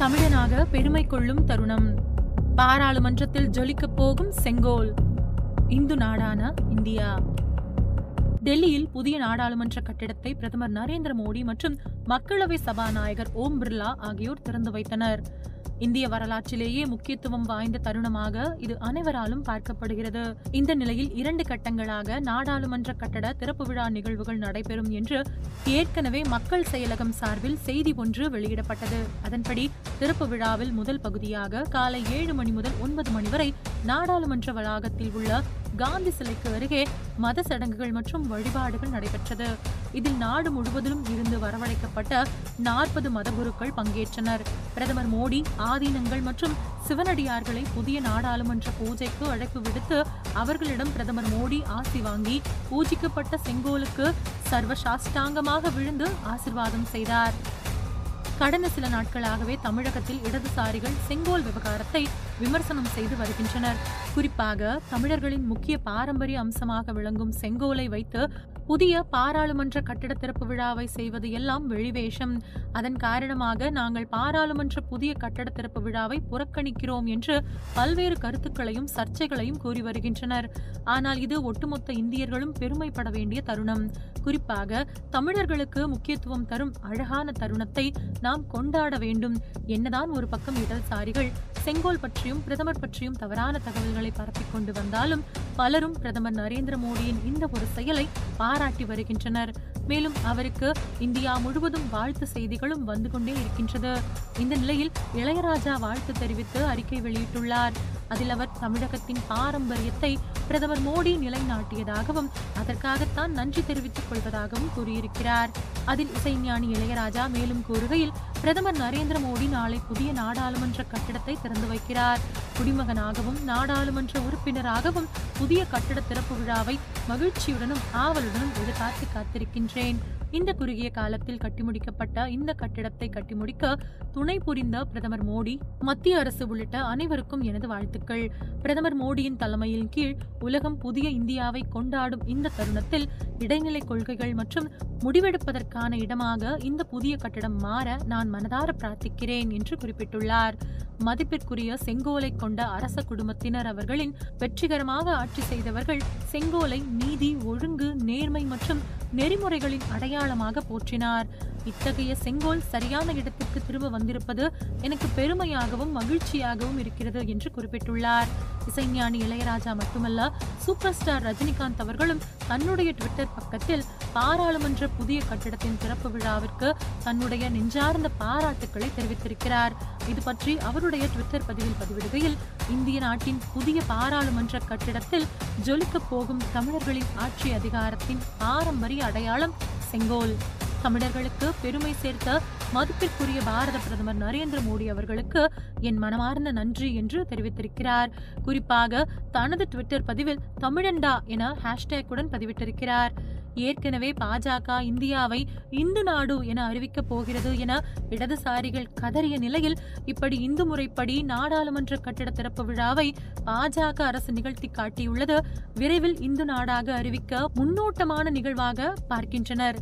தமிழனாக பெருமை கொள்ளும் தருணம். பாராளுமன்றத்தில் ஜொலிக்கப் போகும் செங்கோல். இந்து நாடான இந்தியா. டெல்லியில் புதிய நாடாளுமன்ற கட்டிடத்தை பிரதமர் நரேந்திர மோடி மற்றும் மக்களவை சபாநாயகர் ஓம் பிர்லா ஆகியோர் திறந்து வைத்தனர். இந்திய வரலாற்றிலேயே முக்கியத்துவம் வாய்ந்த தருணமாக இது அனைவராலும் பார்க்கப்படுகிறது. இந்த நிலையில் இரண்டு கட்டங்களாக நாடாளுமன்ற கட்டட திறப்பு விழா நிகழ்வுகள் நடைபெறும் என்று ஏற்கனவே மக்கள் செயலகம் சார்பில் செய்தி ஒன்று வெளியிடப்பட்டது. அதன்படி திறப்பு விழாவில் முதல் பகுதியாக காலை ஏழு மணி முதல் ஒன்பது மணி வரை நாடாளுமன்ற வளாகத்தில் உள்ள காந்தி சிலைக்கு அருகே மத சடங்குகள் மற்றும் வழிபாடுகள் நடைபெற்றது. இதில் நாடு முழுவதிலும் இருந்து வரவழைக்கப்பட்ட நாற்பது மதகுருக்கள் பங்கேற்றனர். பிரதமர் மோடி ஆதீனங்கள் மற்றும் சிவனடியார்களை புதிய நாடாளுமன்ற பூஜைக்கு அழைப்பு விடுத்து அவர்களிடம் பிரதமர் மோடி ஆசி வாங்கி பூஜிக்கப்பட்ட செங்கோலுக்கு சர்வ சாஷ்டாங்கமாக விழுந்து ஆசிர்வாதம் செய்தார். கடந்த சில நாட்களாகவே தமிழகத்தில் இடதுசாரிகள் செங்கோல் விவகாரத்தை விமர்சனம் செய்து வருகின்றனர். குறிப்பாக தமிழர்களின் முக்கிய பாரம்பரிய அம்சமாக விளங்கும் செங்கோலை வைத்து புதிய பாராளுமன்ற கட்டிட திறப்பு விழாவை செய்வது எல்லாம் வெளிவேஷம். அதன் காரணமாக நாங்கள் பாராளுமன்ற புதிய கட்டட திறப்பு விழாவை புறக்கணிக்கிறோம் என்று பல்வேறு கருத்துக்களையும் சர்ச்சைகளையும் கூறி வருகின்றனர். ஆனால் இது ஒட்டுமொத்த இந்தியர்களும் பெருமைப்பட வேண்டிய தருணம். குறிப்பாக தமிழர்களுக்கு முக்கியத்துவம் தரும் அழகான தருணத்தை நாம் கொண்டாட வேண்டும். என்னதான் ஒரு பக்கம் இடதுசாரிகள் செங்கோல் பற்றியும் பிரதமர் பற்றியும் தவறான தகவல்களை பரப்பிக் கொண்டு வந்தாலும் பலரும் பிரதமர் நரேந்திர மோடியின் இந்த ஒரு செயலை பாராட்டி வருகின்றனர். மேலும் அவருக்கு இந்தியா முழுவதும் வாழ்த்து செய்திகளும் வந்து கொண்டே இருக்கின்றது. இந்த நிலையில் இளையராஜா வாழ்த்து தெரிவித்து அறிக்கை வெளியிட்டுள்ளார். அதில் அவர் தமிழகத்தின் பாரம்பரியத்தை பிரதமர் மோடி நிலைநாட்டியதாகவும் அதற்காகத்தான் நன்றி தெரிவித்துக் கொள்வதாகவும் கூறியிருக்கிறார். அதில் இசைஞானி இளையராஜா மேலும் கூறுகையில் பிரதமர் நரேந்திர மோடி நாளை புதிய நாடாளுமன்ற கட்டிடத்தை திறந்து வைக்கிறார். குடிமகனாகவும் நாடாளுமன்ற உறுப்பினராகவும் புதிய கட்டிட திறப்பு விழாவை மகிழ்ச்சியுடனும் ஆவலுடனும் எதிர்பார்த்து காத்திருக்கின்றேன். இந்த குறுகிய காலத்தில் கட்டி முடிக்கப்பட்ட இந்த கட்டிடத்தை கட்டி முடிக்க துணை புரிந்த பிரதமர் மோடி மத்திய அரசு உள்ளிட்ட அனைவருக்கும் எனது வாழ்த்துக்கள். பிரதமர் மோடியின் தலைமையின் கீழ் உலகம் புதிய இந்தியாவை கொண்டாடும் இந்த தருணத்தில் இடைநிலை கொள்கைகள் மற்றும் முடிவெடுப்பதற்கான இடமாக இந்த புதிய கட்டடம் மாற நான் மனதார பிரார்த்திக்கிறேன் என்று குறிப்பிட்டுள்ளார். மதிப்பிற்குரிய செங்கோலை கொண்ட அரச குடும்பத்தினர் அவர்களின் வெற்றிகரமாக ஆட்சி செய்தவர்கள் செங்கோலை நீதி ஒழுங்கு நேர்மை மற்றும் நெறிமுறைகளின் அடையாளமாக போற்றினார். இத்தகைய செங்கோல் சரியான இடத்திற்கு திரும்ப வந்திருப்பது எனக்கு பெருமையாகவும் மகிழ்ச்சியாகவும் இருக்கிறது என்று குறிப்பிட்டுள்ளார். இசைஞானி இளையராஜா மட்டுமல்ல சூப்பர் ஸ்டார் ரஜினிகாந்த் அவர்களும் தன்னுடைய ட்விட்டர் பக்கத்தில் பாராளுமன்ற புதிய கட்டிடத்தின் திறப்பு விழாவிற்கு தன்னுடைய நெஞ்சார்ந்த பாராட்டுக்களை தெரிவித்திருக்கிறார். இது பற்றி அவருடைய ட்விட்டர் பதிவில் பதிவிடுகையில் இந்திய நாட்டின் புதிய பாராளுமன்ற கட்டிடத்தில் ஜொலிக்கப் போகும் தமிழர்களின் ஆட்சி அதிகாரத்தின் பாரம்பரிய அடையாளம் செங்கோல். தமிழர்களுக்கு பெருமை சேர்த்த மதிப்பிற்குரிய பாரத பிரதமர் நரேந்திர மோடி அவர்களுக்கு என் மனமார்ந்த நன்றி என்று தெரிவித்திருக்கிறார். குறிப்பாக தனது ட்விட்டர் பதிவில் தமிழண்டா என ஹேஷ்டேக்குடன் பதிவிட்டிருக்கிறார். ஏற்கனவே பாஜக இந்தியாவை இந்து நாடு என அறிவிக்கப் போகிறது என இடதுசாரிகள் கதறிய நிலையில் இப்படி இந்து முறைப்படி நாடாளுமன்ற கட்டிட திறப்பு விழாவை பாஜக அரசு நிகழ்த்தி காட்டியுள்ளது. விரைவில் இந்து நாடாக அறிவிக்க முன்னோட்டமான நிகழ்வாக பார்க்கின்றனர்.